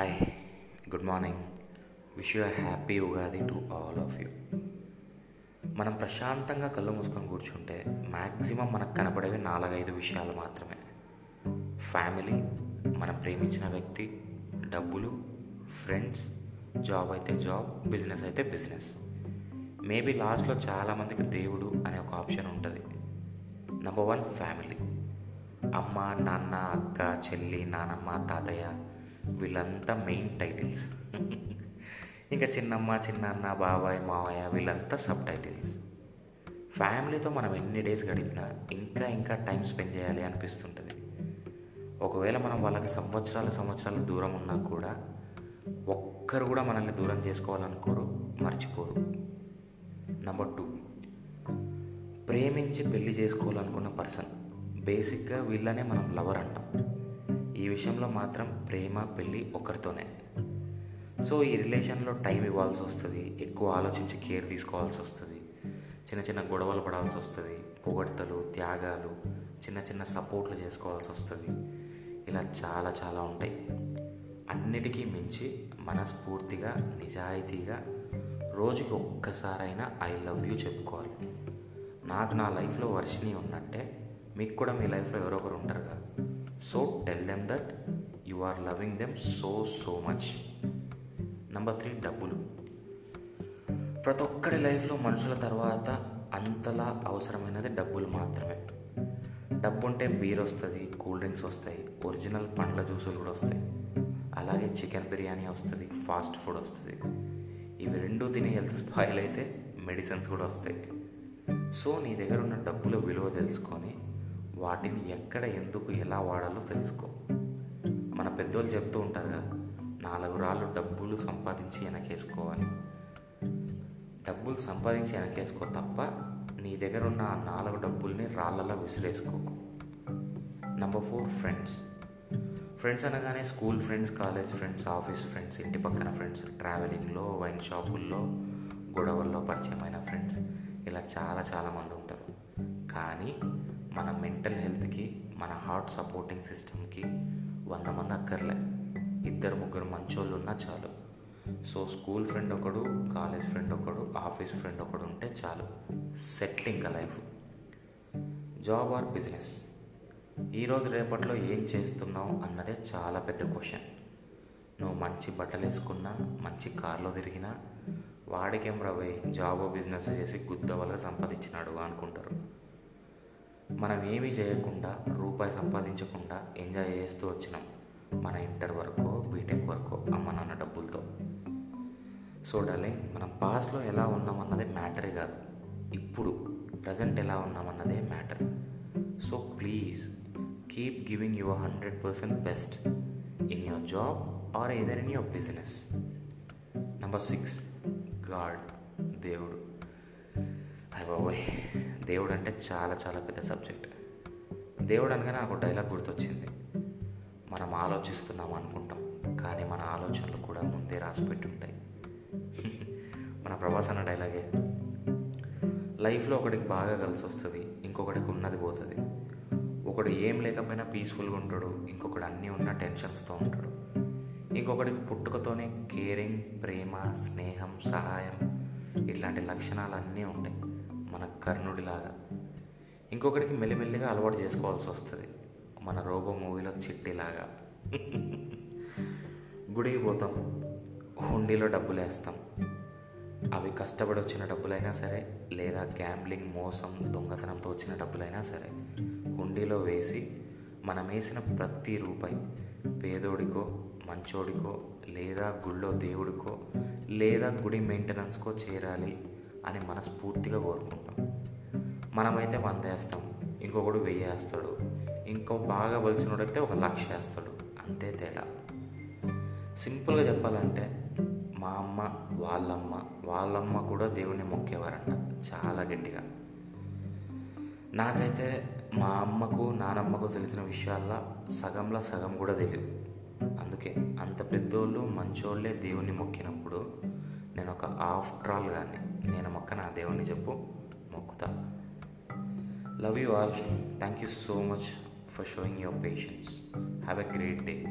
Hi good morning wish you happy Ugadi to all of you మనం ప్రశాంతంగా కళ్ళు మూసుకొని కూర్చుంటే మ్యాక్సిమం మనకు కనపడేవి నాలుగైదు విషయాలు మాత్రమే. ఫ్యామిలీ మనం ప్రేమించిన వ్యక్తి డబ్బులు ఫ్రెండ్స్ జాబ్ అయితే జాబ్ బిజినెస్ అయితే బిజినెస్ మేబీ లాస్ట్లో చాలామందికి దేవుడు అనే ఒక ఆప్షన్ ఉంటుంది. నెంబర్ వన్ ఫ్యామిలీ అమ్మ నాన్న అక్క చెల్లి నానమ్మ తాతయ్య వీళ్ళంతా మెయిన్ టైటిల్స్ ఇంకా చిన్నమ్మ చిన్నన్న బాబాయ్ మావయ్య వీళ్ళంతా సబ్ టైటిల్స్ ఫ్యామిలీతో మనం ఎన్ని డేస్ గడిపినా ఇంకా ఇంకా టైం స్పెండ్ చేయాలి అనిపిస్తుంటుంది. ఒకవేళ మనం వాళ్ళకి సంవత్సరాలు సంవత్సరాలు దూరం ఉన్నా కూడా ఒక్కరు కూడా మనల్ని దూరం చేసుకోవాలనుకోరు మర్చిపోరు. నెంబర్ టూ ప్రేమించి పెళ్ళి చేసుకోవాలనుకున్న పర్సన్ బేసిక్గా వీళ్ళనే మనం లవర్ అంటాం. ఈ విషయంలో మాత్రం ప్రేమ పెళ్ళి ఒకరితోనే. సో ఈ రిలేషన్లో టైం ఇవ్వాల్సి వస్తుంది ఎక్కువ ఆలోచించి కేర్ తీసుకోవాల్సి వస్తుంది చిన్న చిన్న గొడవలు పడాల్సి వస్తుంది పొగడ్తలు త్యాగాలు చిన్న చిన్న సపోర్ట్లు చేసుకోవాల్సి వస్తుంది. ఇలా చాలా చాలా ఉంటాయి. అన్నిటికీ మించి మనస్ఫూర్తిగా నిజాయితీగా రోజుకి ఒక్కసారైనా ఐ లవ్ యూ చెప్పుకోవాలి. నాకు నా లైఫ్లో వర్షిని ఉన్నట్టే మీకు కూడా మీ లైఫ్లో ఎవరో ఒకరు ఉంటారుగా. So tell them that you are loving them so so much number three డబ్బులు. ప్రతి ఒక్కరి లైఫ్లో మనుషుల తర్వాత అంతలా అవసరమైనది డబ్బులు మాత్రమే. డబ్బు ఉంటే బీర్ వస్తుంది కూల్ డ్రింక్స్ వస్తాయి ఒరిజినల్ పండ్ల జ్యూసులు కూడా వస్తాయి. అలాగే చికెన్ బిర్యానీ వస్తుంది ఫాస్ట్ ఫుడ్ వస్తుంది. ఇవి రెండు తిని హెల్త్ స్పాయిల్ అయితే మెడిసిన్స్ కూడా వస్తాయి. సో నీ దగ్గర ఉన్న డబ్బుల విలువ తెలుసుకొని వాటిని ఎక్కడ ఎందుకు ఎలా వాడాలో తెలుసుకో. మన పెద్దోళ్ళు చెప్తూ ఉంటారుగా నాలుగు రాళ్ళు డబ్బులు సంపాదించి వెనకేసుకోవాలి. డబ్బులు సంపాదించి వెనకేసుకో తప్ప నీ దగ్గర ఉన్న ఆ నాలుగు డబ్బుల్ని రాళ్ళలా విసిరేసుకోకు. నెంబర్ ఫోర్ ఫ్రెండ్స్ ఫ్రెండ్స్ అనగానే school friends college friends office friends ఇంటి పక్కన ఫ్రెండ్స్ ట్రావెలింగ్లో వైన్ షాపుల్లో గొడవల్లో పరిచయమైన ఫ్రెండ్స్ ఇలా చాలా చాలామంది ఉంటారు. కానీ మన మెంటల్ హెల్త్కి మన హార్ట్ సపోర్టింగ్ సిస్టమ్కి వంద మంది అక్కర్లే. ఇద్దరు ముగ్గురు మంచోళ్ళు ఉన్నా చాలు. సో స్కూల్ ఫ్రెండ్ ఒకడు కాలేజ్ ఫ్రెండ్ ఒకడు ఆఫీస్ ఫ్రెండ్ ఒకడు ఉంటే చాలు. సెటిల్ ఇంకా లైఫ్ జాబ్ ఆర్ బిజినెస్ ఈరోజు రేపట్లో ఏం చేస్తున్నావు అన్నదే చాలా పెద్ద క్వశ్చన్ నువ్వు మంచి బట్టలు వేసుకున్నా మంచి కార్లో తిరిగినా వాడికేం రవై జాబ్ బిజినెస్ చేసి గుద్దవలుగా సంపాదించినాడు అనుకుంటారు. మనం ఏమీ చేయకుండా రూపాయి సంపాదించకుండా ఎంజాయ్ చేస్తూ వచ్చినాం. మన ఇంటర్ వరకు బీటెక్ వరకు అమ్మ నాన్న డబ్బులతో. సో డార్లింగ్ మనం పాస్ట్లో ఎలా ఉన్నామన్నది మ్యాటరే కాదు. ఇప్పుడు ప్రజెంట్ ఎలా ఉన్నామన్నదే matter. So please keep giving your hundred percent best in your job or either in your business. Number six God దేవుడు. అయ్య బాబోయ్ దేవుడు అంటే చాలా చాలా పెద్ద సబ్జెక్ట్. దేవుడు అనగా నాకు డైలాగ్ గుర్తొచ్చింది. మనం ఆలోచిస్తున్నాం అనుకుంటాం కానీ మన ఆలోచనలు కూడా ముందే రాసి పెట్టుంటాయి. మన ప్రభాస్ అన్న డైలాగే లైఫ్లో ఒకడికి బాగా కలిసి వస్తుంది ఇంకొకడికి ఉన్నది పోతుంది. ఒకడు ఏం లేకపోయినా పీస్ఫుల్గా ఉంటాడు ఇంకొకడు అన్నీ ఉన్న టెన్షన్స్తో ఉంటాడు. ఇంకొకడికి పుట్టుకతోనే కేరింగ్ ప్రేమ స్నేహం సహాయం ఇట్లాంటి లక్షణాలు అన్నీ ఉంటాయి. మన కర్ణుడిలాగా. ఇంకొకడికి మెల్లిమెల్లిగా అలవాటు చేసుకోవాల్సి వస్తుంది. మన రోబో మూవీలో చిట్టిలాగా. గుడికి పోతాం. హుండీలో డబ్బులు వేస్తాం అవి కష్టపడి వచ్చిన డబ్బులైనా సరే లేదా గ్యాంబ్లింగ్ మోసం దొంగతనంతో వచ్చిన డబ్బులైనా సరే హుండీలో వేసి మనం వేసిన ప్రతి రూపాయి పేదోడికో మంచోడికో లేదా గుళ్ళో దేవుడికో లేదా గుడి మెయింటెనెన్స్కో చేరాలి. అని మనస్ఫూర్తిగా కోరుకుంటాం. మనమైతే వంద వేస్తాం ఇంకొకడు వెయ్యి వేస్తాడు ఇంకో బాగా బలిసినోడైతే ఒక లక్ష వేస్తాడు అంతే తేడా. సింపుల్గా చెప్పాలంటే మా అమ్మ వాళ్ళమ్మ వాళ్ళమ్మ కూడా దేవుని మొక్కేవారంట చాలా గట్టిగా. నాకైతే మా అమ్మకు నానమ్మకు తెలిసిన విషయాల్లో సగంలో సగం కూడా తెలియదు అందుకే అంత పెద్దోళ్ళు మంచోళ్ళే దేవుణ్ణి మొక్కినప్పుడు నేను ఒక ఆఫ్టర్ ఆల్ కానీ నేను మొక్క నా దేవుణ్ణి చెప్పు మొక్కుతా. Love you all thank you so much for showing your patience have a great day